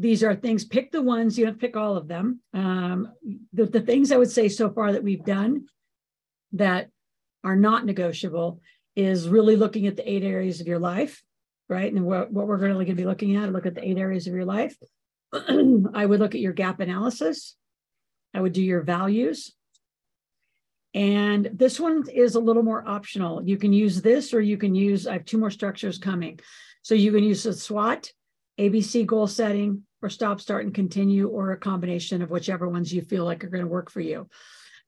these are things, pick the ones, you don't pick all of them. Um, the, the things I would say so far that we've done that are not negotiable is really looking at the eight areas of your life, right? And what, what we're going to be looking at, look at the eight areas of your life. I would look at your gap analysis. I would do your values. And this one is a little more optional. You can use this or you can use, I have two more structures coming. So you can use the SWOT, ABC goal setting, or stop, start, and continue, or a combination of whichever ones you feel like are going to work for you.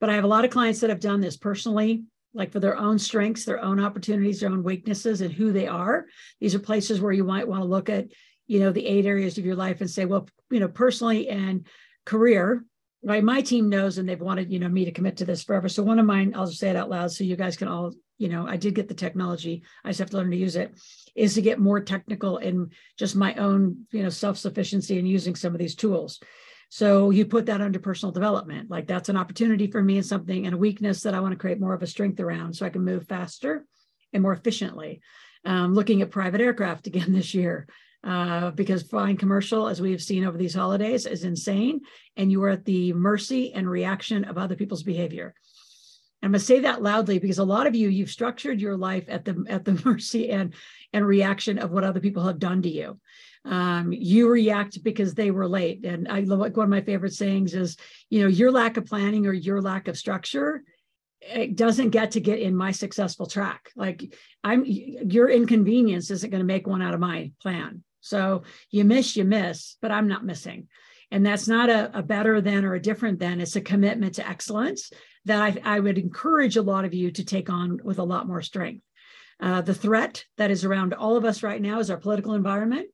But I have a lot of clients that have done this personally, like for their own strengths, their own opportunities, their own weaknesses, and who they are. These are places where you might want to look at, you know, the eight areas of your life and say, well, you know, personally and career, right? My team knows and they've wanted, you know, me to commit to this forever. So one of mine, I'll just say it out loud so you guys can all, you know, I did get the technology. I just have to learn to use it is to get more technical in just my own, you know, self-sufficiency and using some of these tools. So you put that under personal development. Like that's an opportunity for me and something and a weakness that I want to create more of a strength around so I can move faster and more efficiently. Um, looking at private aircraft again this year. Uh, because flying commercial, as we have seen over these holidays, is insane, and you are at the mercy and reaction of other people's behavior. I'm going to say that loudly because a lot of you, you've structured your life at the at the mercy and and reaction of what other people have done to you. Um, you react because they were late. And I love like one of my favorite sayings is, you know, your lack of planning or your lack of structure it doesn't get to get in my successful track. Like I'm your inconvenience isn't going to make one out of my plan. So you miss, you miss, but I'm not missing. And that's not a, a better than or a different than. It's a commitment to excellence that I, I would encourage a lot of you to take on with a lot more strength. Uh, the threat that is around all of us right now is our political environment.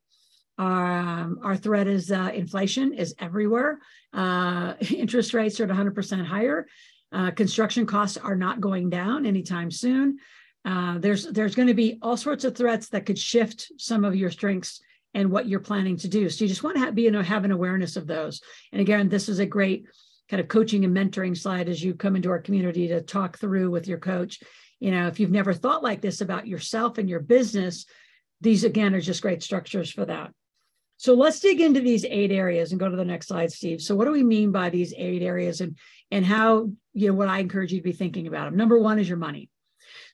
Um, our threat is uh, inflation is everywhere. Uh, interest rates are at 100% higher. Uh, construction costs are not going down anytime soon. Uh, there's there's going to be all sorts of threats that could shift some of your strengths and what you're planning to do. So you just want to be you know have an awareness of those. And again, this is a great kind of coaching and mentoring slide as you come into our community to talk through with your coach. You know if you've never thought like this about yourself and your business these again are just great structures for that. So let's dig into these eight areas and go to the next slide steve. So what do we mean by these eight areas and and how you know what i encourage you to be thinking about them? Number one is your money.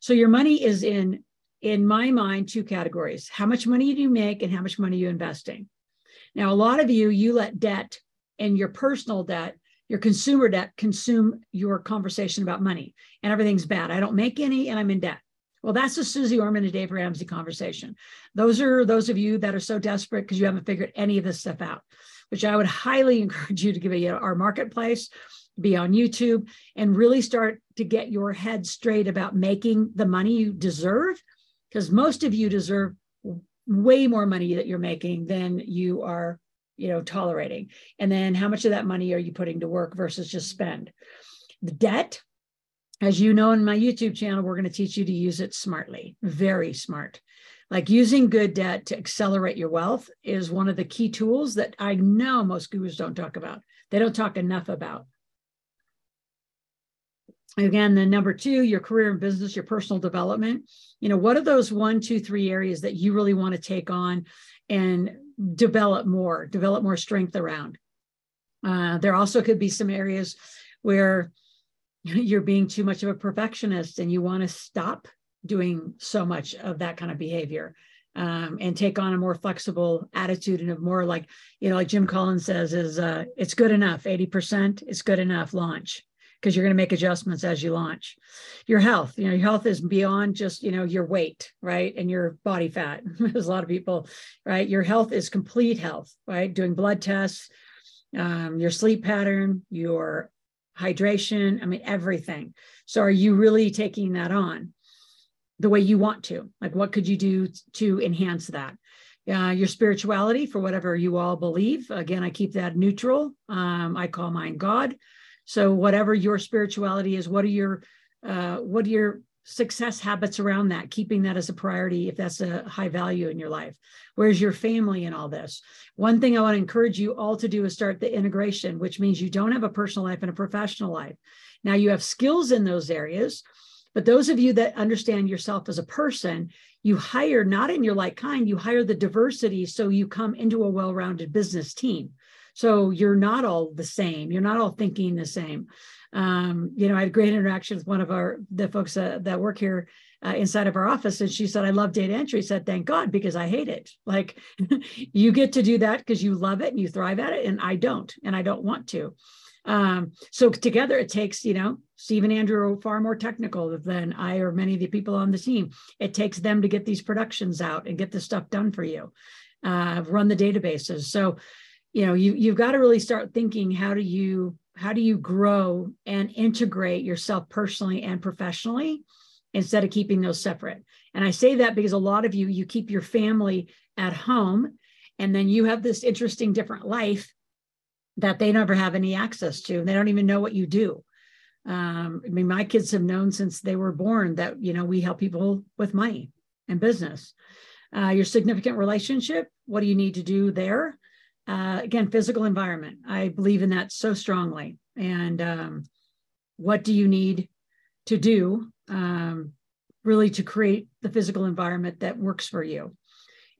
So your money is in in my mind two categories. How much money do you make and how much money you investing? Now a lot of you you let debt and your personal debt your consumer debt consume your conversation about money and everything's bad. I don't make any and I'm in debt. Well, that's the Susie Orman and Dave Ramsey conversation. Those are those of you that are so desperate because you haven't figured any of this stuff out, which I would highly encourage you to give a, our marketplace, be on YouTube, and really start to get your head straight about making the money you deserve, because most of you deserve way more money that you're making than you are you know tolerating? And then how much of that money are you putting to work versus just spend? The debt as you know in my youtube channel we're going to teach you to use it smartly very smart. Like using good debt to accelerate your wealth is one of the key tools that i know most gurus don't talk about. They don't talk enough about. Again the number two your career and business your personal development. You know what are those one two three areas that you really want to take on and develop more, develop more strength around. Uh, there also could be some areas where you're being too much of a perfectionist and you want to stop doing so much of that kind of behavior um, and take on a more flexible attitude and a more like, you know, like Jim Collins says, is uh, it's good enough, 80%, it's good enough, launch because you're going to make adjustments as you launch. Your health, you know, your health is beyond just, you know, your weight, right? And your body fat. There's a lot of people, right? Your health is complete health, right? Doing blood tests, um, your sleep pattern, your hydration, I mean, everything. So are you really taking that on the way you want to? Like, what could you do to enhance that? uh, your spirituality for whatever you all believe. Again, I keep that neutral. Um, I call mine God. So whatever your spirituality is, what are your uh, what are your success habits around that? Keeping that as a priority if that's a high value in your life. Where's your family in all this? One thing I want to encourage you all to do is start the integration, which means you don't have a personal life and a professional life. Now you have skills in those areas, but those of you that understand yourself as a person, you hire not in your like kind, you hire the diversity so you come into a well rounded business team. So you're not all the same. You're not all thinking the same. Um, you know, I had a great interaction with one of our the folks uh, that work here uh, inside of our office, and she said, "I love data entry." I said, "Thank God, because I hate it. Like, you get to do that because you love it and you thrive at it, and I don't, and I don't want to." Um, so together it takes, you know, Steve and Andrew are far more technical than I or many of the people on the team. It takes them to get these productions out and get this stuff done for you, uh, run the databases. So, you know, you you've got to really start thinking how do you how do you grow and integrate yourself personally and professionally instead of keeping those separate. And I say that because a lot of you you keep your family at home and then you have this interesting different life that they never have any access to. They don't even know what you do. Um, I mean, my kids have known since they were born that, you know, we help people with money and business. Uh, your significant relationship, what do you need to do there? Uh, again, physical environment. I believe in that so strongly. And um, what do you need to do um, really to create the physical environment that works for you?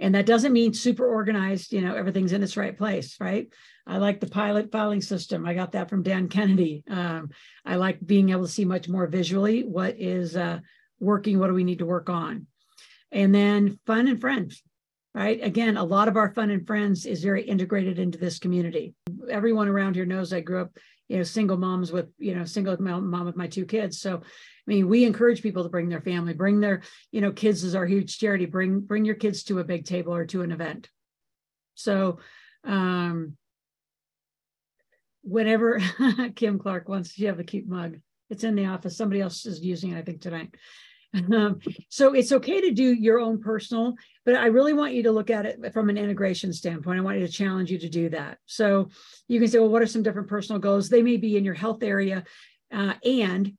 And that doesn't mean super organized, you know, everything's in its right place, right? I like the pilot filing system. I got that from Dan Kennedy. Um, I like being able to see much more visually what is uh, working, what do we need to work on. And then fun and friends, right? Again, a lot of our fun and friends is very integrated into this community. Everyone around here knows I grew up, you know, single moms with, you know, single mom with my two kids. So I mean, we encourage people to bring their family, bring their, you know, kids is our huge charity. Bring bring your kids to a big table or to an event. So, um, whenever Kim Clark wants, you have a cute mug. It's in the office. Somebody else is using it, I think, tonight. Um, so it's okay to do your own personal, but I really want you to look at it from an integration standpoint. I want you to challenge you to do that. So you can say, well, what are some different personal goals? They may be in your health area uh, and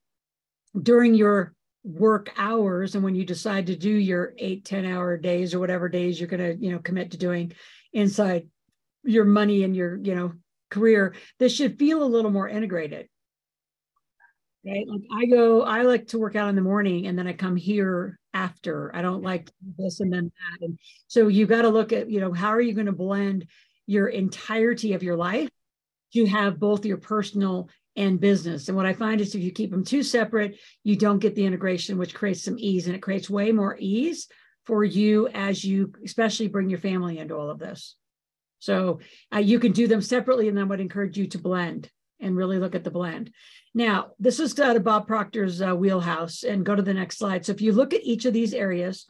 during your work hours and when you decide to do your eight ten hour days or whatever days you're going to you know commit to doing inside your money and your you know career this should feel a little more integrated right? Like i go i like to work out in the morning and then i come here after. I don't like this and then that. And so you got to look at you know how are you going to blend your entirety of your life to have both your personal and business. And what I find is if you keep them too separate, you don't get the integration, which creates some ease and it creates way more ease for you as you especially bring your family into all of this. So uh, you can do them separately, and then I would encourage you to blend and really look at the blend. Now, this is out of Bob Proctor's uh, wheelhouse, and go to the next slide. So if you look at each of these areas,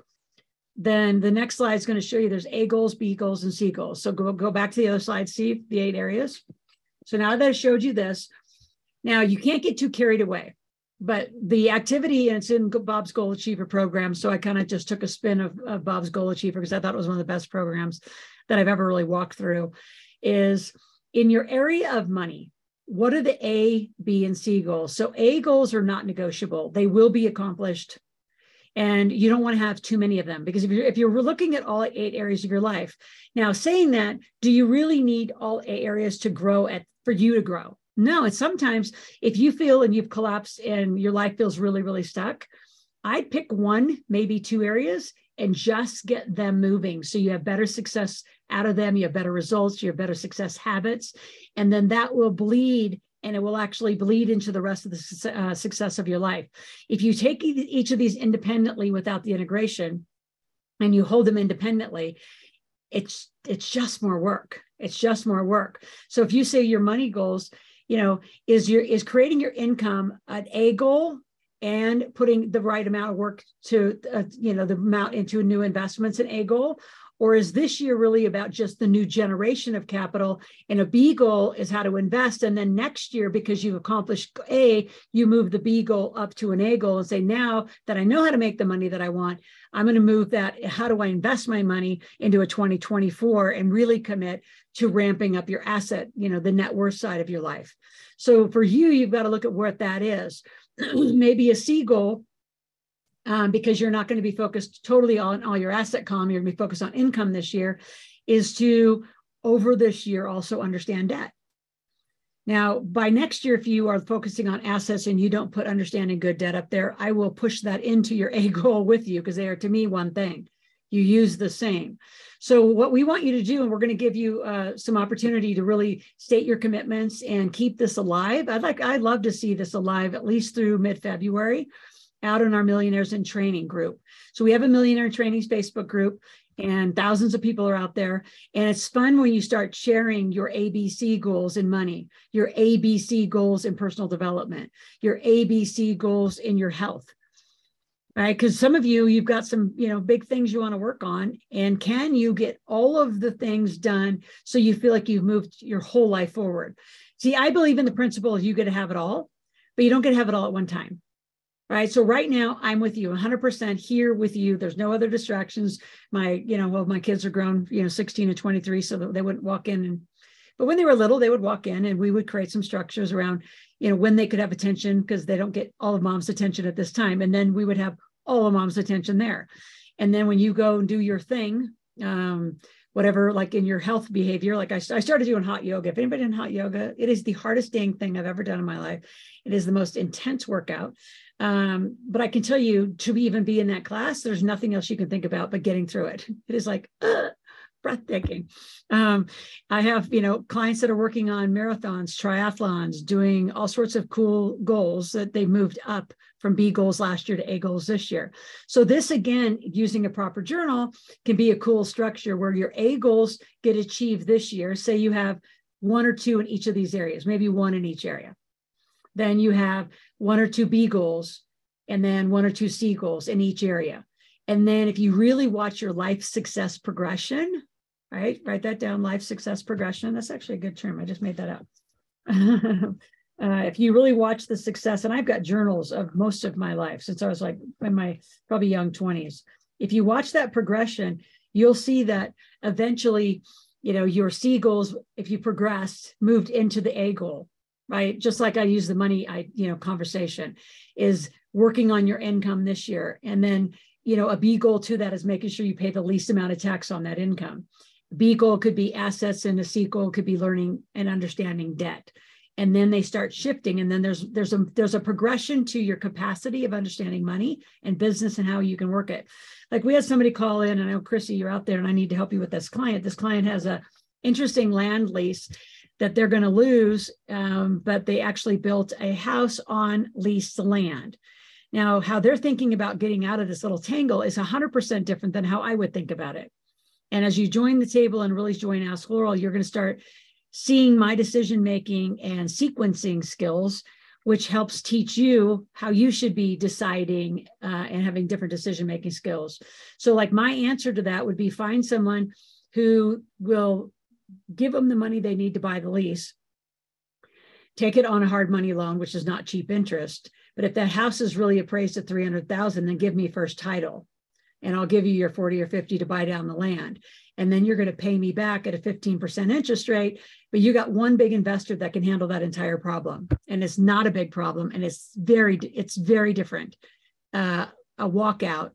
then the next slide is going to show you there's A goals, B goals, and C goals. So go, go back to the other slide, see the eight areas. So now that I showed you this, now, you can't get too carried away, but the activity, and it's in Bob's Goal Achiever program. So I kind of just took a spin of, of Bob's Goal Achiever because I thought it was one of the best programs that I've ever really walked through. Is in your area of money, what are the A, B, and C goals? So A goals are not negotiable. They will be accomplished. And you don't want to have too many of them because if you're if you're looking at all eight areas of your life, now saying that, do you really need all eight areas to grow at for you to grow? No, it's sometimes if you feel and you've collapsed and your life feels really, really stuck, I'd pick one, maybe two areas and just get them moving. So you have better success out of them, you have better results, you have better success habits. And then that will bleed and it will actually bleed into the rest of the uh, success of your life. If you take each of these independently without the integration and you hold them independently, it's it's just more work. It's just more work. So if you say your money goals, you know is your is creating your income an a goal and putting the right amount of work to uh, you know the amount into a new investments in a goal Or is this year really about just the new generation of capital? And a B goal is how to invest. And then next year, because you've accomplished A, you move the B goal up to an A goal and say, now that I know how to make the money that I want, I'm going to move that. How do I invest my money into a 2024 and really commit to ramping up your asset, you know, the net worth side of your life? So for you, you've got to look at what that is. Maybe a goal um, because you're not going to be focused totally on all your asset column. You're going to be focused on income this year, is to over this year also understand debt. Now, by next year, if you are focusing on assets and you don't put understanding good debt up there, I will push that into your A goal with you because they are to me one thing. You use the same. So, what we want you to do, and we're going to give you uh, some opportunity to really state your commitments and keep this alive. I'd like, I'd love to see this alive at least through mid February out in our Millionaires in Training group. So we have a Millionaire Trainings Facebook group and thousands of people are out there. And it's fun when you start sharing your ABC goals in money, your ABC goals in personal development, your ABC goals in your health. Right. Because some of you, you've got some, you know, big things you want to work on. And can you get all of the things done so you feel like you've moved your whole life forward? See, I believe in the principle of you get to have it all, but you don't get to have it all at one time right so right now i'm with you 100% here with you there's no other distractions my you know well my kids are grown you know 16 and 23 so they wouldn't walk in and but when they were little they would walk in and we would create some structures around you know when they could have attention because they don't get all of mom's attention at this time and then we would have all of mom's attention there and then when you go and do your thing um, whatever, like in your health behavior. Like I, I started doing hot yoga. If anybody in hot yoga, it is the hardest dang thing I've ever done in my life. It is the most intense workout. Um, but I can tell you to even be in that class, there's nothing else you can think about but getting through it. It is like, uh, breathtaking. Um, I have, you know, clients that are working on marathons, triathlons, doing all sorts of cool goals that they moved up from B goals last year to A goals this year. So this again, using a proper journal can be a cool structure where your A goals get achieved this year. Say you have one or two in each of these areas, maybe one in each area. Then you have one or two B goals and then one or two C goals in each area. And then if you really watch your life success progression, right? Write that down life success progression. That's actually a good term. I just made that up. uh, if you really watch the success, and I've got journals of most of my life since I was like in my probably young 20s. If you watch that progression, you'll see that eventually, you know, your C goals, if you progressed, moved into the A goal, right? Just like I use the money, I, you know, conversation is working on your income this year. And then, you know, a B goal to that is making sure you pay the least amount of tax on that income. B goal could be assets and a C goal could be learning and understanding debt. And then they start shifting. And then there's there's a there's a progression to your capacity of understanding money and business and how you can work it. Like we had somebody call in, and I know Chrissy, you're out there, and I need to help you with this client. This client has a interesting land lease that they're going to lose, um, but they actually built a house on leased land. Now, how they're thinking about getting out of this little tangle is 100% different than how I would think about it. And as you join the table and really join Ask Loral, you're going to start seeing my decision making and sequencing skills, which helps teach you how you should be deciding uh, and having different decision making skills. So, like, my answer to that would be find someone who will give them the money they need to buy the lease, take it on a hard money loan, which is not cheap interest. But if that house is really appraised at 300,000, then give me first title and I'll give you your 40 or 50 to buy down the land. And then you're going to pay me back at a 15% interest rate. But you got one big investor that can handle that entire problem. And it's not a big problem. And it's very, it's very different. Uh, a walkout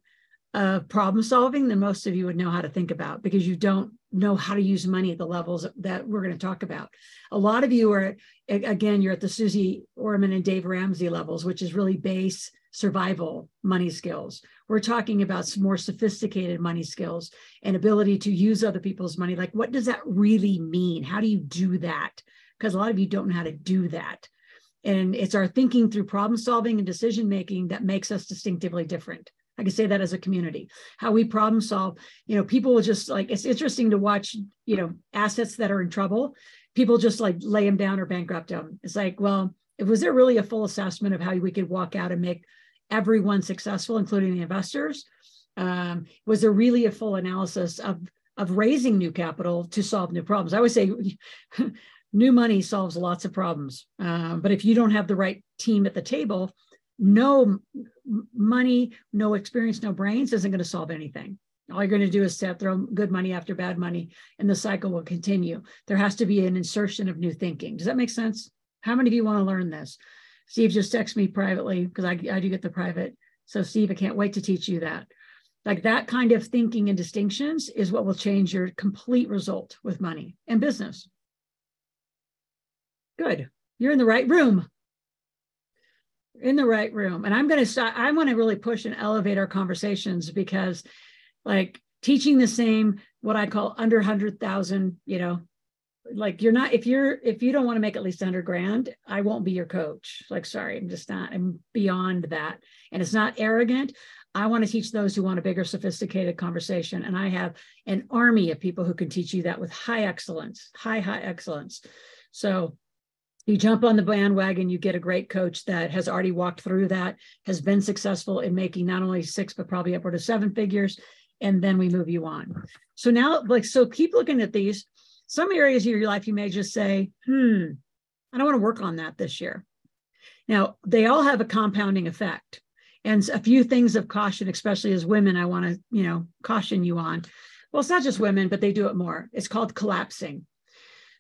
of problem solving than most of you would know how to think about because you don't know how to use money at the levels that we're going to talk about. A lot of you are, again, you're at the Susie Orman and Dave Ramsey levels, which is really base survival money skills. We're talking about some more sophisticated money skills and ability to use other people's money. Like, what does that really mean? How do you do that? Because a lot of you don't know how to do that. And it's our thinking through problem solving and decision making that makes us distinctively different. I can say that as a community, how we problem solve. You know, people will just like, it's interesting to watch, you know, assets that are in trouble. People just like lay them down or bankrupt them. It's like, well, was there really a full assessment of how we could walk out and make everyone successful, including the investors? Um, was there really a full analysis of of raising new capital to solve new problems. I always say new money solves lots of problems. Uh, but if you don't have the right team at the table, no money, no experience, no brains isn't going to solve anything. All you're going to do is set, throw good money after bad money, and the cycle will continue. There has to be an insertion of new thinking. Does that make sense? How many of you want to learn this? Steve just texted me privately because I, I do get the private. So, Steve, I can't wait to teach you that. Like that kind of thinking and distinctions is what will change your complete result with money and business. Good. You're in the right room. In the right room. And I'm going to start, I want to really push and elevate our conversations because, like, teaching the same, what I call under 100,000, you know, like you're not if you're if you don't want to make at least 100 grand i won't be your coach. Like sorry i'm just not i'm beyond that. And it's not arrogant. I want to teach those who want a bigger sophisticated conversation. And i have an army of people who can teach you that with high excellence high high excellence. So you jump on the bandwagon, you get a great coach that has already walked through that, has been successful in making not only six, but probably upward of seven figures. And then we move you on. So now, like, so keep looking at these. Some areas of your life, you may just say, hmm, I don't want to work on that this year. Now, they all have a compounding effect. And a few things of caution, especially as women, I want to, you know, caution you on. Well, it's not just women, but they do it more. It's called collapsing.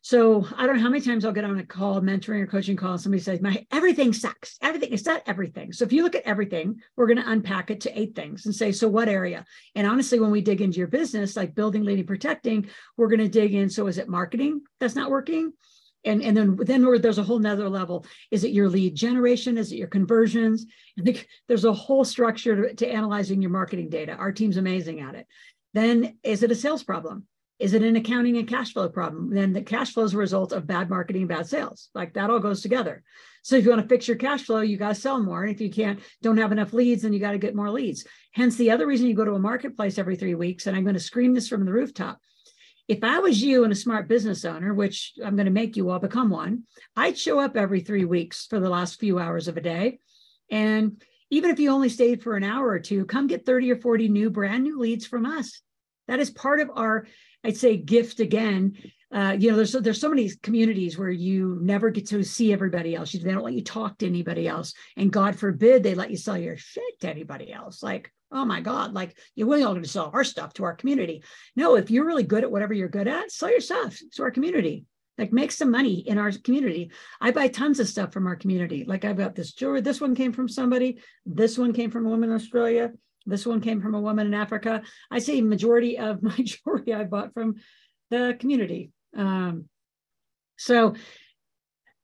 So I don't know how many times I'll get on a call, mentoring or coaching call, and somebody says, My everything sucks. Everything, is not everything. So if you look at everything, we're going to unpack it to eight things and say, so what area? And honestly, when we dig into your business, like building, leading, protecting, we're going to dig in. So is it marketing that's not working? And, and then then there's a whole nother level. Is it your lead generation? Is it your conversions? I think there's a whole structure to, to analyzing your marketing data. Our team's amazing at it. Then is it a sales problem? Is it an accounting and cash flow problem? Then the cash flow is a result of bad marketing and bad sales. Like that all goes together. So if you want to fix your cash flow, you got to sell more. And if you can't, don't have enough leads, then you got to get more leads. Hence the other reason you go to a marketplace every three weeks. And I'm going to scream this from the rooftop. If I was you and a smart business owner, which I'm going to make you all become one, I'd show up every three weeks for the last few hours of a day. And even if you only stayed for an hour or two, come get 30 or 40 new brand new leads from us. That is part of our I'd say gift again. Uh, you know, there's there's so many communities where you never get to see everybody else. They don't let you talk to anybody else, and God forbid they let you sell your shit to anybody else. Like, oh my God, like you're willing going to sell our stuff to our community. No, if you're really good at whatever you're good at, sell your stuff to our community. Like make some money in our community. I buy tons of stuff from our community. Like I've got this jewelry. This one came from somebody. This one came from a woman in Australia. This one came from a woman in Africa. I say majority of my jewelry I bought from the community. Um, so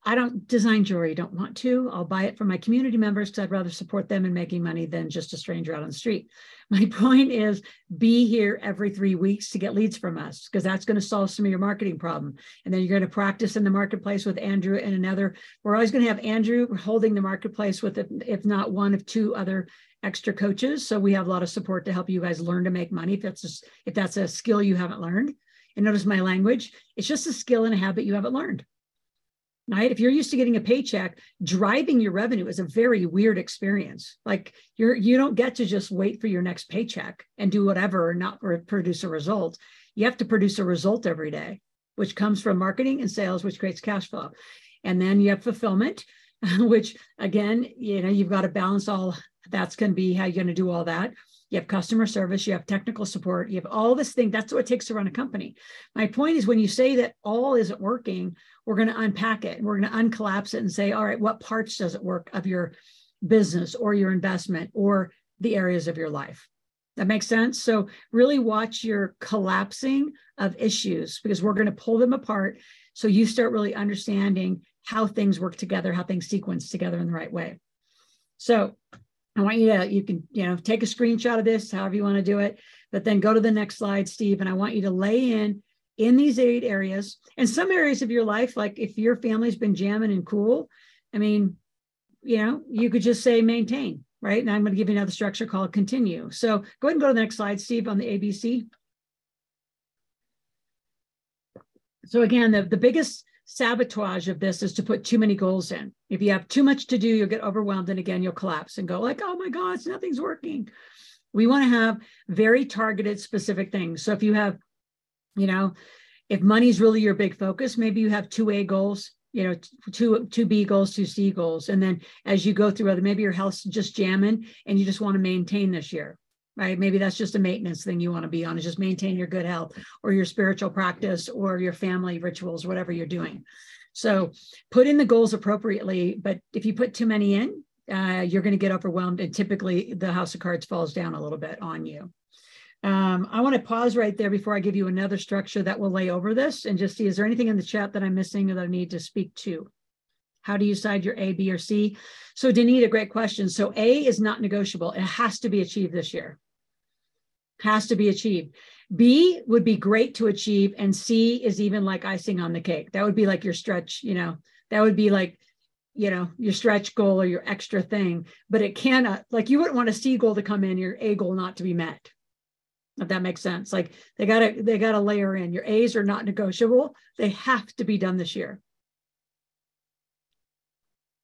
I don't design jewelry, don't want to. I'll buy it from my community members because I'd rather support them in making money than just a stranger out on the street. My point is be here every three weeks to get leads from us because that's going to solve some of your marketing problem. And then you're going to practice in the marketplace with Andrew and another. We're always going to have Andrew holding the marketplace with, if, if not one of two other extra coaches. So we have a lot of support to help you guys learn to make money if that's a, if that's a skill you haven't learned. And notice my language, it's just a skill and a habit you haven't learned. Right? If you're used to getting a paycheck, driving your revenue is a very weird experience. Like you're you don't get to just wait for your next paycheck and do whatever and not produce a result. You have to produce a result every day, which comes from marketing and sales, which creates cash flow. And then you have fulfillment, which again, you know, you've got to balance all that's going to be how you're going to do all that. You have customer service, you have technical support, you have all this thing. That's what it takes to run a company. My point is when you say that all isn't working, we're going to unpack it. We're going to uncollapse it and say, all right, what parts does it work of your business or your investment or the areas of your life? That makes sense. So, really watch your collapsing of issues because we're going to pull them apart. So, you start really understanding how things work together, how things sequence together in the right way. So, I want you to, you can, you know, take a screenshot of this, however you want to do it, but then go to the next slide, Steve. And I want you to lay in in these eight areas and some areas of your life, like if your family's been jamming and cool, I mean, you know, you could just say maintain, right? And I'm going to give you another structure called continue. So go ahead and go to the next slide, Steve, on the ABC. So again, the, the biggest sabotage of this is to put too many goals in. If you have too much to do, you'll get overwhelmed and again, you'll collapse and go like, oh my gosh, nothing's working. We want to have very targeted specific things. So if you have You know, if money's really your big focus, maybe you have two A goals, you know, two two B goals, two C goals, and then as you go through other, maybe your health's just jamming, and you just want to maintain this year, right? Maybe that's just a maintenance thing you want to be on, is just maintain your good health, or your spiritual practice, or your family rituals, whatever you're doing. So put in the goals appropriately, but if you put too many in, uh, you're going to get overwhelmed, and typically the house of cards falls down a little bit on you. Um, I want to pause right there before I give you another structure that will lay over this and just see is there anything in the chat that I'm missing that I need to speak to? How do you decide your A, B, or C? So, Danita, great question. So, A is not negotiable, it has to be achieved this year. Has to be achieved. B would be great to achieve, and C is even like icing on the cake. That would be like your stretch, you know, that would be like you know your stretch goal or your extra thing. But it cannot uh, like you wouldn't want a c goal to come in your a goal not to be met if that makes sense. Like they gotta they gotta layer in. Your a's are not negotiable. They have to be done this year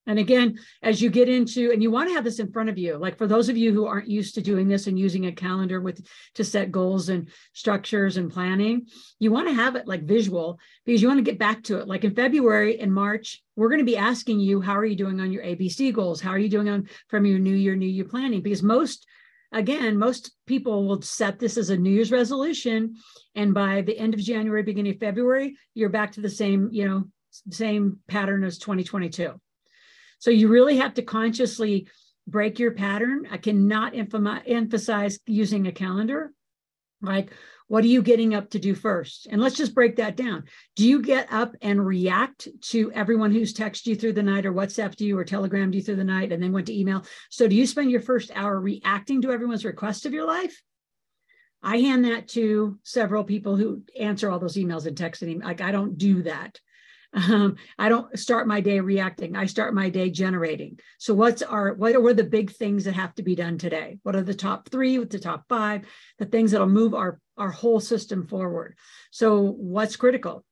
and again as you get into and you want to have this in front of you like for those of you who aren't used to doing this and using a calendar with to set goals and structures and planning you want to have it like visual because you want to get back to it like in february and march we're going to be asking you how are you doing on your abc goals how are you doing on from your new year new year planning because most again, most people will set this as a New Year's resolution. And by the end of January, beginning of February, you're back to the same, you know, same pattern as 2022. So you really have to consciously break your pattern. I cannot emphasize using a calendar. Like what are you getting up to do first? And let's just break that down. Do you get up and react to everyone who's texted you through the night or WhatsApped you or Telegrammed you through the night and then went to email? So do you spend your first hour reacting to everyone's request of your life? I hand that to several people who answer all those emails and texting. Like I don't do that. Um, I don't start my day reacting. I start my day generating. So what's our what are the big things that have to be done today? What are the top three, the top five, the things that'll move our our whole system forward? So what's critical?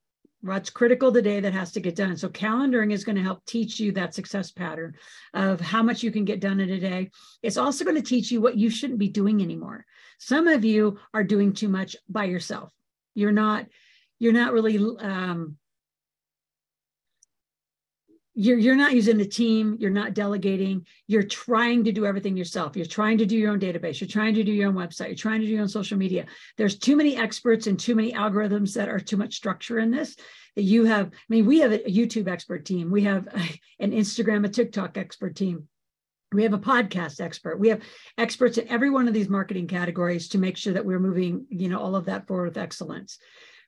What's critical today that has to get done? So calendaring is going to help teach you that success pattern of how much you can get done in a day. It's also going to teach you what you shouldn't be doing anymore. Some of you are doing too much by yourself. You're not you're not really um, you're, you're not using a team you're not delegating you're trying to do everything yourself. You're trying to do your own database you're trying to do your own website you're trying to do your own social media. There's too many experts and too many algorithms that are too much structure in this that you have i mean we have a youtube expert team. We have an instagram a tiktok expert team. We have a podcast expert. We have experts in every one of these marketing categories to make sure that we're moving you know all of that forward with excellence.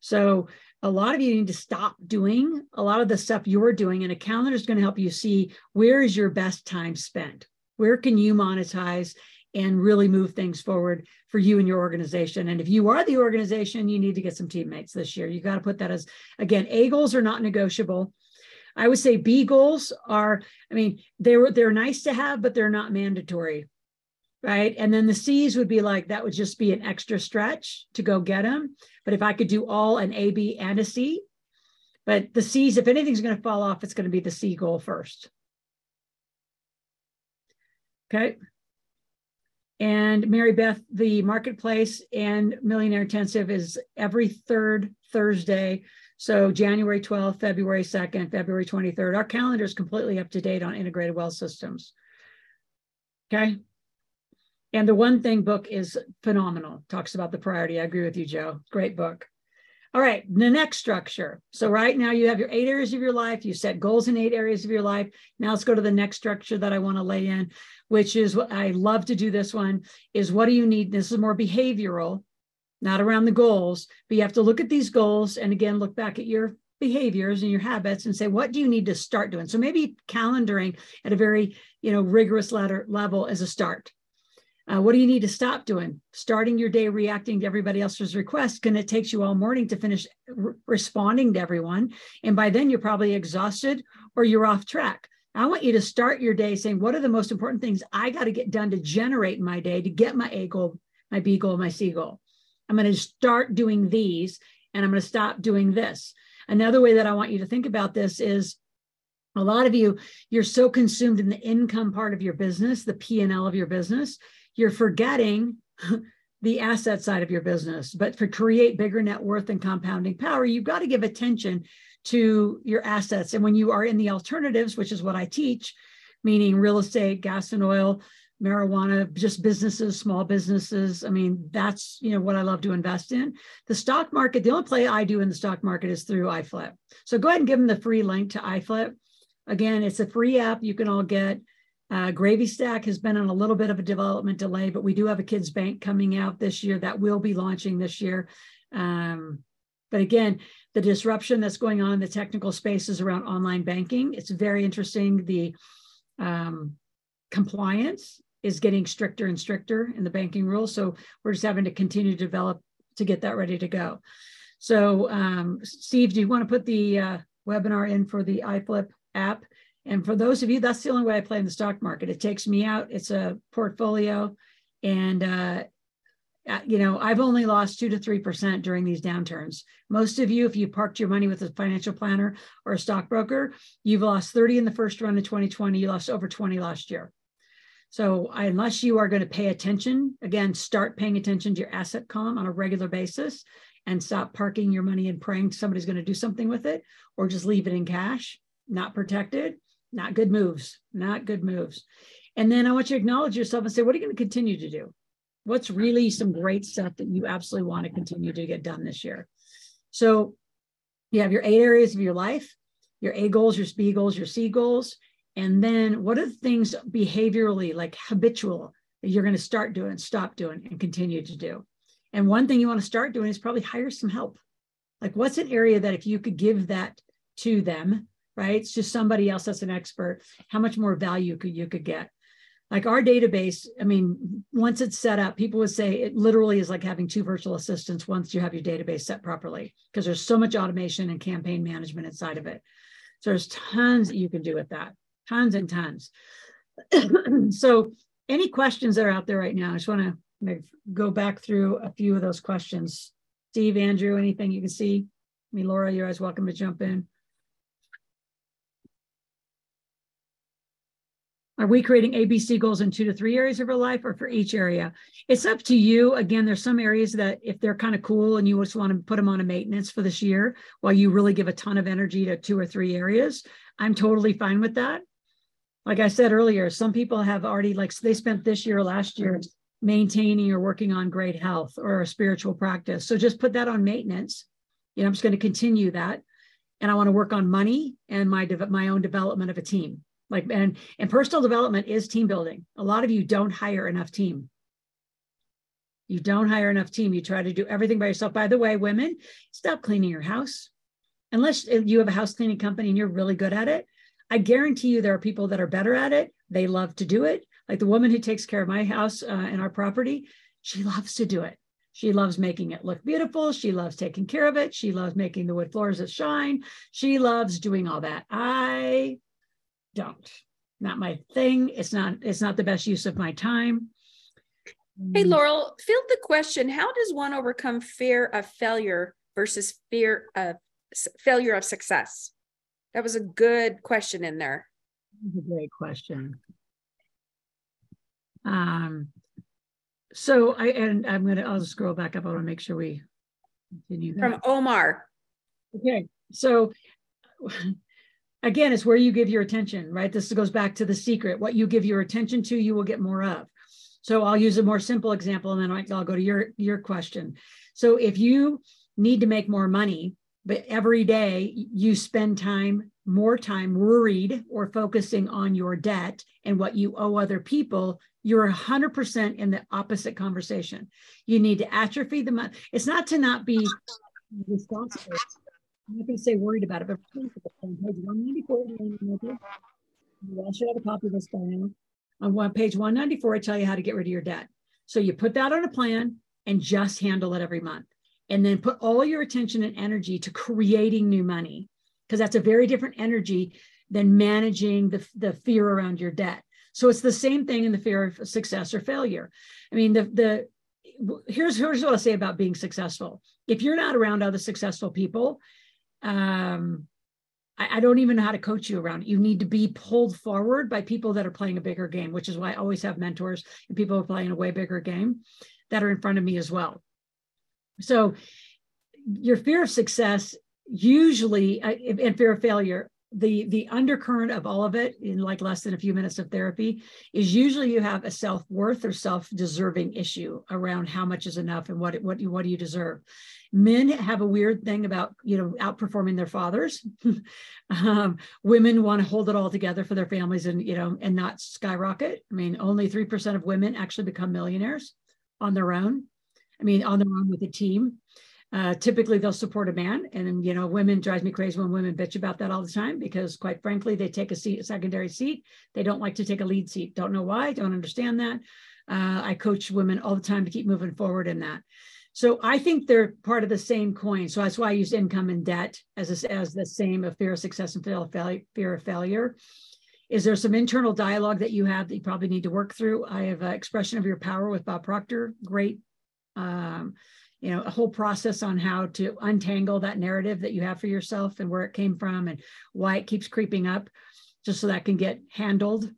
So a lot of you need to stop doing a lot of the stuff you're doing and a calendar is going to help you see where is your best time spent? Where can you monetize and really move things forward for you and your organization? And if you are the organization you need to get some teammates this year. You got to put that as again a goals are not negotiable. I would say b goals are i mean they're they're nice to have but they're not mandatory right? And then the C's would be like that would just be an extra stretch to go get them. But if I could do all an A, B, and a C, but the C's, if anything's going to fall off, it's going to be the C goal first. Okay. And Mary Beth, the marketplace and millionaire intensive is every third Thursday. So January 12th, February 2nd, February 23rd. Our calendar is completely up to date on integrated wealth systems. Okay. And the one thing book is phenomenal. Talks about the priority. I agree with you, Joe. Great book. All right, the next structure. So right now you have your eight areas of your life. You set goals in eight areas of your life. Now let's go to the next structure that I want to lay in, which is what I love to do this one is what do you need? This is more behavioral, not around the goals, but you have to look at these goals and again, look back at your behaviors and your habits and say, what do you need to start doing? So maybe calendaring at a very, you know, rigorous letter level as a start uh, what do you need to stop doing? Starting your day reacting to everybody else's requests, and it takes you all morning to finish re- responding to everyone. And by then, you're probably exhausted or you're off track. I want you to start your day saying, What are the most important things I got to get done to generate my day, to get my A goal, my B goal, my C goal? I'm going to start doing these and I'm going to stop doing this. Another way that I want you to think about this is a lot of you you're so consumed in the income part of your business the p&l of your business you're forgetting the asset side of your business. But for create bigger net worth and compounding power, you've got to give attention to your assets. And when you are in the alternatives, which is what I teach, meaning real estate, gas and oil, marijuana, just businesses, small businesses. I mean, that's you know what I love to invest in. The stock market, the only play I do in the stock market is through iFlip. So go ahead and give them the free link to iFlip. Again, it's a free app you can all get. Uh, Gravy Stack has been on a little bit of a development delay, but we do have a kids bank coming out this year that will be launching this year. Um, but again, the disruption that's going on in the technical spaces around online banking, it's very interesting. The um, compliance is getting stricter and stricter in the banking rules. So we're just having to continue to develop to get that ready to go. So um, Steve, do you want to put the uh, webinar in for the iFlip app? And for those of you, that's the only way I play in the stock market. It takes me out. It's a portfolio, and uh, you know I've only lost two to three percent during these downturns. Most of you, if you parked your money with a financial planner or a stockbroker, you've lost 30 in the first run of 2020. You lost over 20 last year. So unless you are going to pay attention, again, start paying attention to your asset column on a regular basis and stop parking your money and praying somebody's going to do something with it or just leave it in cash, not protected, not good moves, not good moves. And then I want you to acknowledge yourself and say, what are you going to continue to do? What's really some great stuff that you absolutely want to continue to get done this year? So you have your eight areas of your life, your A goals, your B goals, your C goals. And then what are the things behaviorally, like habitual, that you're going to start doing, stop doing, and continue to do? And one thing you want to start doing is probably hire some help. Like, what's an area that if you could give that to them, right? It's just somebody else that's an expert, how much more value could you could get? Like our database, I mean, once it's set up, people would say it literally is like having two virtual assistants once you have your database set properly, because there's so much automation and campaign management inside of it. So there's tons that you can do with that tons and tons. so any questions that are out there right now, I just want to go back through a few of those questions. Steve, Andrew, anything you can see? I mean, Laura, you're always welcome to jump in. Are we creating ABC goals in two to three areas of our life or for each area? It's up to you. Again, there's some areas that if they're kind of cool and you just want to put them on a maintenance for this year while you really give a ton of energy to two or three areas, I'm totally fine with that like I said earlier, some people have already like they spent this year last year maintaining or working on great health or a spiritual practice. So just put that on maintenance. You know, I'm just going to continue that. And I want to work on money and my my own development of a team. Like and and personal development is team building. A lot of you don't hire enough team. You don't hire enough team. You try to do everything by yourself. By the way, women, stop cleaning your house. Unless you have a house cleaning company and you're really good at it, I guarantee you there are people that are better at it. They love to do it. Like the woman who takes care of my house uh, and our property, she loves to do it. She loves making it look beautiful. She loves taking care of it. She loves making the wood floors shine. She loves doing all that. I don't. Not my thing. It's not. It's not the best use of my time. Hey, Loral, field the question: How does one overcome fear of failure versus fear of failure of success? That was a good question in there. a great question. Um, so I and I'm gonna I'll just scroll back up. I want to make sure we continue that. From Omar. Okay, so again, it's where you give your attention, right? This goes back to the secret. What you give your attention to, you will get more of. So I'll use a more simple example, and then I'll go to your your question. So if you need to make more money, but every day you spend time more time worried or focusing on your debt and what you owe other people you're 100% in the opposite conversation you need to atrophy the money it's not to not be responsible i'm not going to say worried about it but page 194 you all should have a copy of this by now on one page 194 i tell you how to get rid of your debt. So you put that on a plan and just handle it every month. And then put all your attention and energy to creating new money because that's a very different energy than managing the, the fear around your debt. So it's the same thing in the fear of success or failure. I mean the the here's here's what i'll say about being successful. If you're not around other successful people um I, I don't even know how to coach you around. You need to be pulled forward by people that are playing a bigger game, which is why I always have mentors and people who are playing a way bigger game that are in front of me as well. So your fear of success usually and fear of failure the the undercurrent of all of it in like less than a few minutes of therapy is usually you have a self-worth or self-deserving issue around how much is enough and what what you what do you deserve men have a weird thing about you know outperforming their fathers um, women want to hold it all together for their families and you know and not skyrocket i mean only 3% of women actually become millionaires on their own i mean on their own with a team uh, typically, they'll support a man, and you know, women drives me crazy when women bitch about that all the time because, quite frankly, they take a seat, a secondary seat. They don't like to take a lead seat. Don't know why. Don't understand that. Uh, I coach women all the time to keep moving forward in that. So I think they're part of the same coin. So that's why I use income and debt as a, as the same of fear of success and fear of failure. Is there some internal dialogue that you have that you probably need to work through? I have expression of your power with Bob Proctor. Great. Um, you know a whole process on how to untangle that narrative that you have for yourself and where it came from and why it keeps creeping up just so that can get handled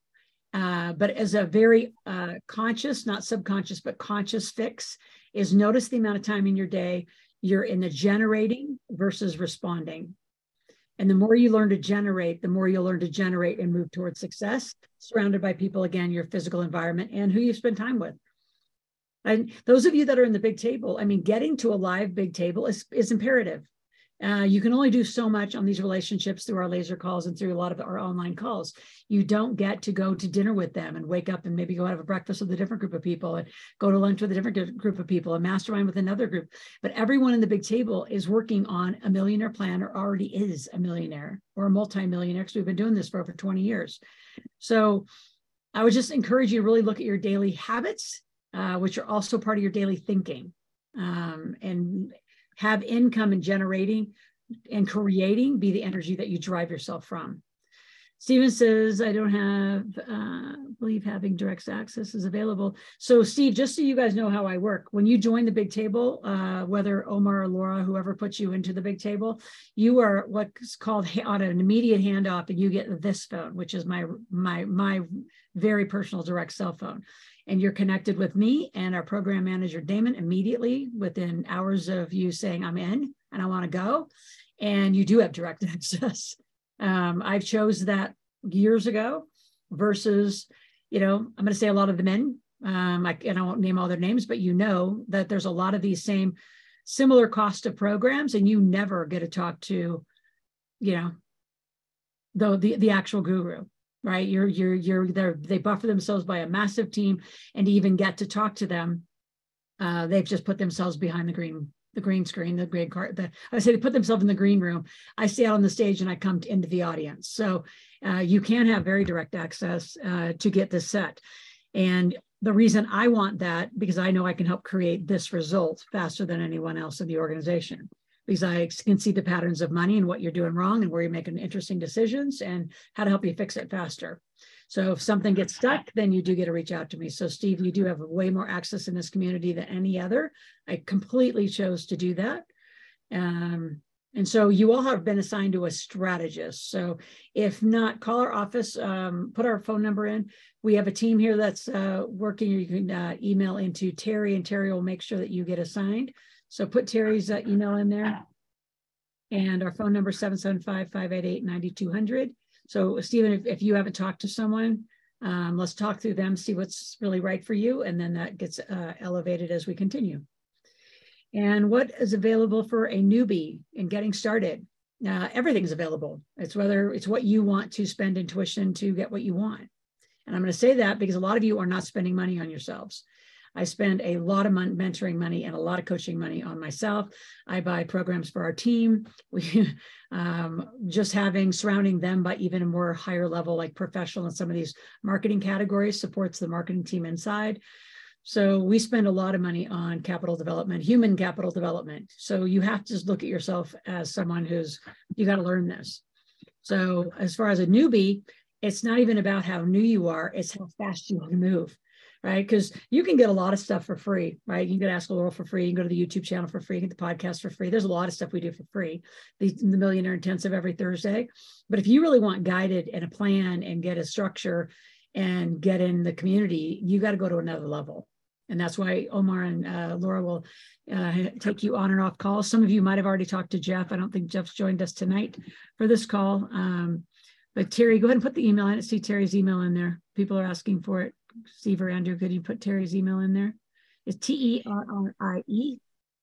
uh, but as a very uh, conscious not subconscious but conscious fix is notice the amount of time in your day you're in the generating versus responding and the more you learn to generate the more you'll learn to generate and move towards success surrounded by people again your physical environment and who you spend time with and those of you that are in the big table, I mean, getting to a live big table is, is imperative. Uh, you can only do so much on these relationships through our laser calls and through a lot of our online calls. You don't get to go to dinner with them and wake up and maybe go have a breakfast with a different group of people and go to lunch with a different group of people and mastermind with another group. But everyone in the big table is working on a millionaire plan or already is a millionaire or a multimillionaire because we've been doing this for over 20 years. So I would just encourage you to really look at your daily habits uh, which are also part of your daily thinking, um, and have income and generating and creating be the energy that you drive yourself from. Steven says, I don't have, uh, believe having direct access is available. So, Steve, just so you guys know how I work, when you join the big table, uh, whether Omar or Laura, whoever puts you into the big table, you are what's called on an immediate handoff, and you get this phone, which is my my my very personal direct cell phone and you're connected with me and our program manager Damon immediately within hours of you saying I'm in and I want to go, and you do have direct access. Um, I've chose that years ago versus, you know, I'm going to say a lot of the men. Um, I, and I won't name all their names, but you know that there's a lot of these same similar cost of programs, and you never get to talk to, you know, the the, the actual guru right? You're you're you're they they buffer themselves by a massive team, and to even get to talk to them, uh, they've just put themselves behind the green the green screen, the green card. The, I say they put themselves in the green room. I stay out on the stage and I come to, into the audience. So uh, you can have very direct access uh, to get this set. And the reason I want that because I know I can help create this result faster than anyone else in the organization because I can see the patterns of money and what you're doing wrong and where you're making interesting decisions and how to help you fix it faster. So if something gets stuck, then you do get to reach out to me. So Steve, you do have way more access in this community than any other. I completely chose to do that. Um, and so you all have been assigned to a strategist. So if not, call our office, um, put our phone number in. We have a team here that's uh, working. You can uh, email into Terry and Terry will make sure that you get assigned. So put Terry's uh, email in there. And our phone number 775-588-9200. So Stephen, if, if you haven't talked to someone, um, let's talk through them, see what's really right for you. And then that gets uh, elevated as we continue. And what is available for a newbie in getting started? Uh, everything's available. It's whether it's what you want to spend in tuition to get what you want. And I'm going to say that because a lot of you are not spending money on yourselves. I spend a lot of mon- mentoring money and a lot of coaching money on myself. I buy programs for our team. We um, just having surrounding them by even a more higher level, like professional in some of these marketing categories, supports the marketing team inside. So we spend a lot of money on capital development, human capital development. So you have to look at yourself as someone who's you got to learn this. So as far as a newbie, it's not even about how new you are; it's how fast you want to move right? Because you can get a lot of stuff for free, right? You can Ask Loral for free. You can go to the YouTube channel for free. You get the podcast for free. There's a lot of stuff we do for free. The, the Millionaire Intensive every Thursday. But if you really want guided and a plan and get a structure and get in the community, you got to go to another level. And that's why Omar and uh, Laura will uh, take you on and off calls. Some of you might have already talked to Jeff. I don't think Jeff's joined us tonight for this call. Um, but Terry, go ahead and put the email. I see Terry's email in there. People are asking for it. Steve or Andrew, could you put Terry's email in there? It's T E R R I E.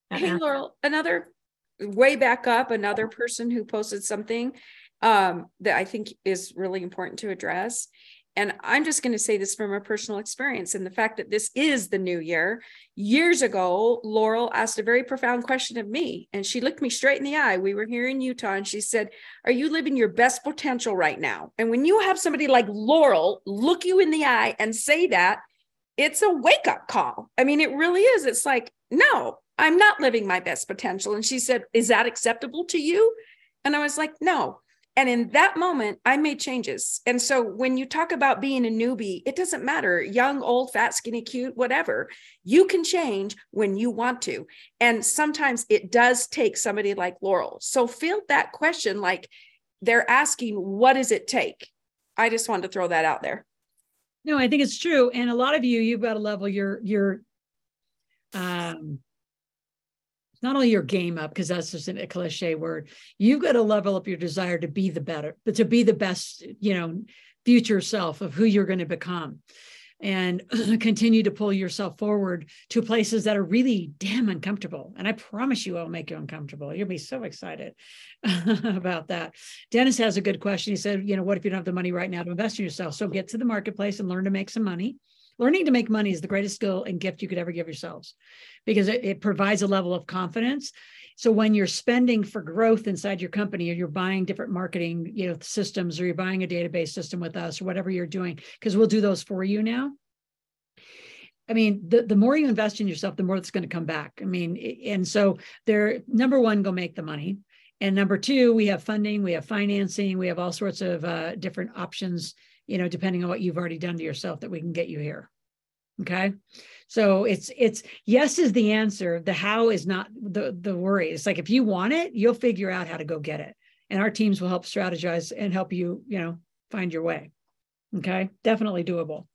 Hey, Loral, another way back up, another person who posted something um, that I think is really important to address. And I'm just going to say this from a personal experience and the fact that this is the new year. Years ago, Loral asked a very profound question of me, and she looked me straight in the eye. We were here in Utah, and she said, Are you living your best potential right now? And when you have somebody like Loral look you in the eye and say that, it's a wake up call. I mean, it really is. It's like, No, I'm not living my best potential. And she said, Is that acceptable to you? And I was like, No, and in that moment, I made changes. And so when you talk about being a newbie, it doesn't matter young, old, fat, skinny, cute, whatever. You can change when you want to. And sometimes it does take somebody like Loral. So field that question like they're asking, what does it take? I just wanted to throw that out there. No, I think it's true. And a lot of you, you've got to level your your um not only your game up because that's just a cliche word you've got to level up your desire to be the better but to be the best you know future self of who you're going to become and continue to pull yourself forward to places that are really damn uncomfortable. And I promise you, I'll make you uncomfortable. You'll be so excited about that. Dennis has a good question. He said, you know, what if you don't have the money right now to invest in yourself? So get to the marketplace and learn to make some money learning to make money is the greatest skill and gift you could ever give yourselves because it, it provides a level of confidence so when you're spending for growth inside your company or you're buying different marketing you know systems or you're buying a database system with us or whatever you're doing because we'll do those for you now I mean, the, the more you invest in yourself, the more it's going to come back. I mean, and so they're number one, go make the money. And number two, we have funding, we have financing, we have all sorts of uh, different options you know, depending on what you've already done to yourself that we can get you here. Okay. So it's it's yes is the answer. The how is not the the worry. It's like if you want it, you'll figure out how to go get it. And our teams will help strategize and help you, you know, find your way. Okay. Definitely doable.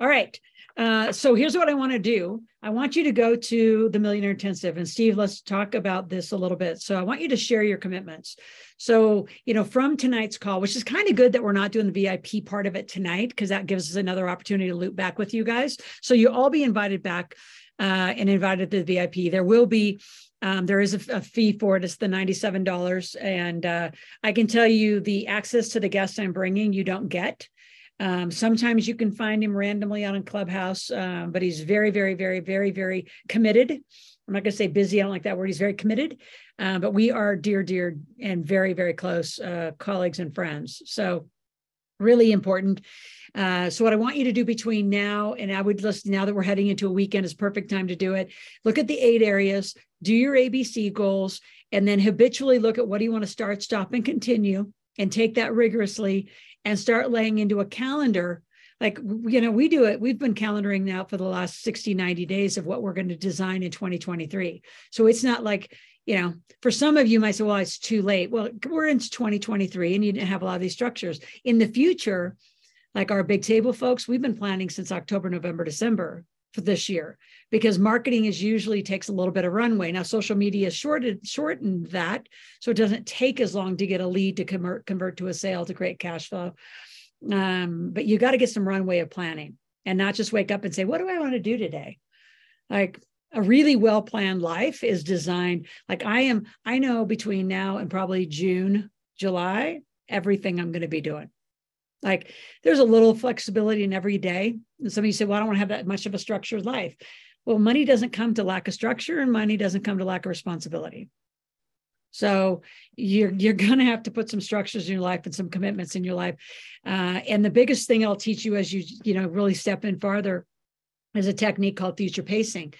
All right. Uh, so here's what I want to do. I want you to go to the Millionaire Intensive. And Steve, let's talk about this a little bit. So I want you to share your commitments. So, you know, from tonight's call, which is kind of good that we're not doing the VIP part of it tonight, because that gives us another opportunity to loop back with you guys. So you'll all be invited back uh, and invited to the VIP. There will be um, there is a, a, fee for it. It's the $97. And uh, I can tell you the access to the guests I'm bringing, you don't get. Um, sometimes you can find him randomly on a clubhouse, uh, but he's very, very, very, very, very committed. I'm not going to say busy. I don't like that word. He's very committed. Uh, but we are dear, dear, and very, very close uh, colleagues and friends. So, really important. Uh, so, what I want you to do between now and I would list now that we're heading into a weekend is perfect time to do it. Look at the eight areas, do your ABC goals, and then habitually look at what do you want to start, stop, and continue, and take that rigorously and start laying into a calendar. Like you know we do it we've been calendaring now for the last 60 90 days of what we're going to design in 2023 so it's not like you know for some of you might say well it's too late. Well we're into 2023 and you didn't have a lot of these structures. In the future like our big table folks we've been planning since october november december for this year because marketing is usually takes a little bit of runway. Now, social media shorted shortened that, so it doesn't take as long to get a lead to convert convert to a sale to create cash flow. Um, but you got to get some runway of planning and not just wake up and say, "What do I want to do today?" Like a really well planned life is designed. Like I am, I know between now and probably June, July, everything I'm going to be doing. Like there's a little flexibility in every day. And some of you say, well, I don't want to have that much of a structured life. Well, money doesn't come to lack of structure and money doesn't come to lack of responsibility. So you're you're going to have to put some structures in your life and some commitments in your life. Uh, and the biggest thing I'll teach you as you you know really step in farther is a technique called future pacing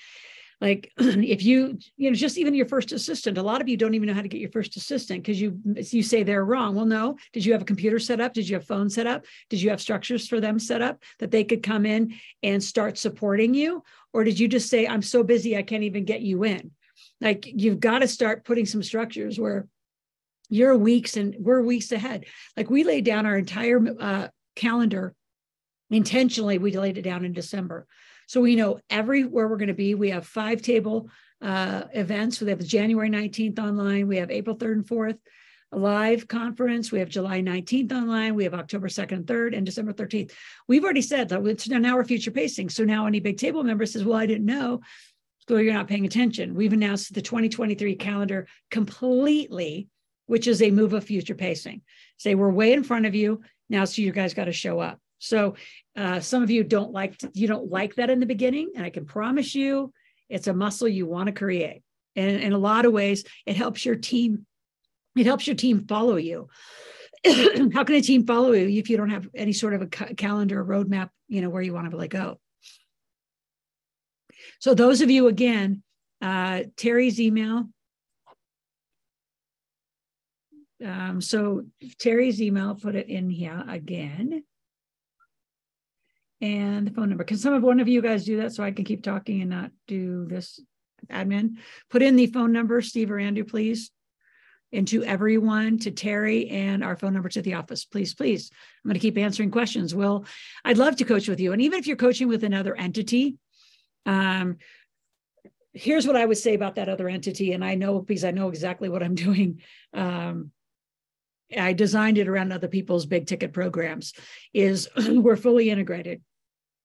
like if you you know just even your first assistant a lot of you don't even know how to get your first assistant because you you say they're wrong. Well no. Did you have a computer set up? Did you have phone set up? Did you have structures for them set up that they could come in and start supporting you? Or did you just say i'm so busy i can't even get you in. Like you've got to start putting some structures where you're weeks and we're weeks ahead. Like we laid down our entire uh, calendar intentionally we laid it down in december So we know everywhere we're going to be. We have five table uh, events. So we have January 19th online. We have April 3rd and 4th a live conference. We have July 19th online. We have October 2nd and 3rd and December 13th. We've already said that it's now our future pacing. So now any big table member says, well, I didn't know. So you're not paying attention. We've announced the 2023 calendar completely, which is a move of future pacing. Say we're way in front of you now, so you guys got to show up. So uh, some of you don't like to, you don't like that in the beginning, and I can promise you, it's a muscle you want to create. And in a lot of ways, it helps your team. It helps your team follow you. How can a team follow you if you don't have any sort of a ca- calendar roadmap? You know where you want to let go. So those of you again, uh, Terry's email. Um, so Terry's email, put it in here again. And the phone number. Can some of one of you guys do that so I can keep talking and not do this admin? Put in the phone number, Steve or Andrew, please. And to everyone, to Terry, and our phone number to the office, please, please. I'm going to keep answering questions. Well, I'd love to coach with you. And even if you're coaching with another entity, um, here's what I would say about that other entity, and I know because I know exactly what I'm doing. Um, I designed it around other people's big ticket programs. Is we're fully integrated.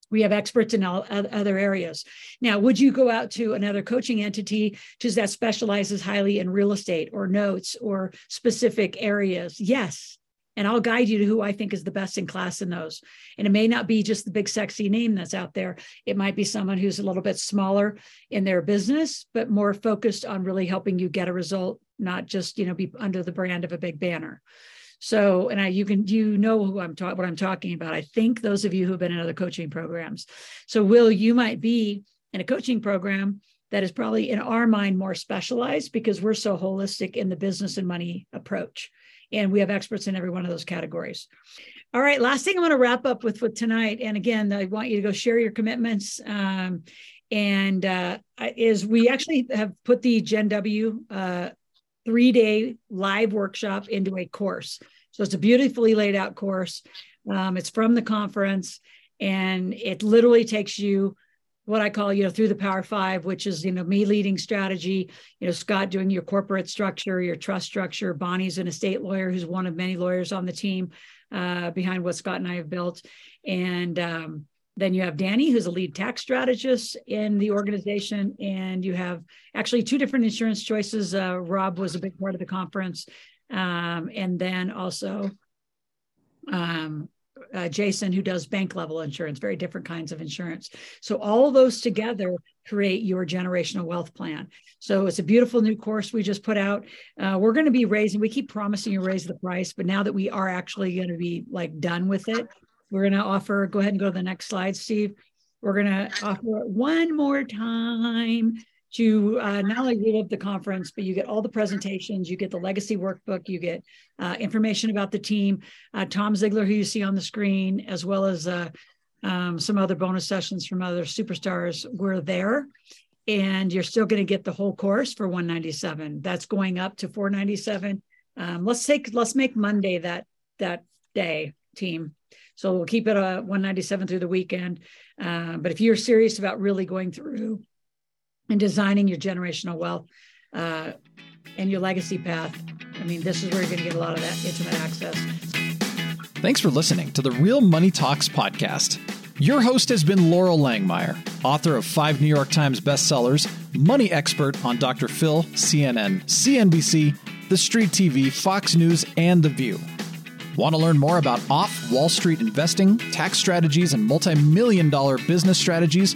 We have experts in all other areas. Now, would you go out to another coaching entity just that specializes highly in real estate or notes or specific areas? Yes, and I'll guide you to who I think is the best in class in those. And it may not be just the big sexy name that's out there. It might be someone who's a little bit smaller in their business, but more focused on really helping you get a result, not just, you know, be under the brand of a big banner. So, and I, you can, you know who I'm talking, what I'm talking about. I think those of you who have been in other coaching programs. So, Will, you might be in a coaching program that is probably in our mind more specialized because we're so holistic in the business and money approach and we have experts in every one of those categories. All right, last thing I want to wrap up with with tonight, and again, I want you to go share your commitments. Um, and uh, is we actually have put the Gen W uh, three day live workshop into a course. So it's a beautifully laid out course. Um, it's from the conference, and it literally takes you what I call, you know, through the Power Five, which is, you know, me leading strategy, you know, Scott doing your corporate structure, your trust structure. Bonnie's an estate lawyer who's one of many lawyers on the team uh, behind what Scott and I have built. And um, then you have Danny, who's a lead tax strategist in the organization. And you have actually two different insurance choices. Uh, Rob was a big part of the conference. Um, and then also, um, uh, Jason, who does bank level insurance, very different kinds of insurance. So all those together create your generational wealth plan. So it's a beautiful new course we just put out. Uh, we're going to be raising. We keep promising to raise the price, but now that we are actually going to be like done with it, we're going to offer. Go ahead and go to the next slide, Steve. We're going to offer it one more time to uh, not only relive the conference, but you get all the presentations, you get the legacy workbook, you get uh, information about the team. Uh, Tom Ziegler, who you see on the screen, as well as uh, um, some other bonus sessions from other superstars, were there. And you're still going to get the whole course for 197. That's going up to 497. Um, let's take let's make Monday that that day, team. So we'll keep it a 197 through the weekend. Uh, but if you're serious about really going through and designing your generational wealth uh, and your legacy path. I mean, this is where you're going to get a lot of that intimate access. Thanks for listening to the Real Money Talks podcast. Your host has been Loral Langemeier, author of five New York Times bestsellers, money expert on Dr. Phil, CNN, CNBC, The Street TV, Fox News, and The View. Want to learn more about off Wall Street investing, tax strategies, and multi million dollar business strategies?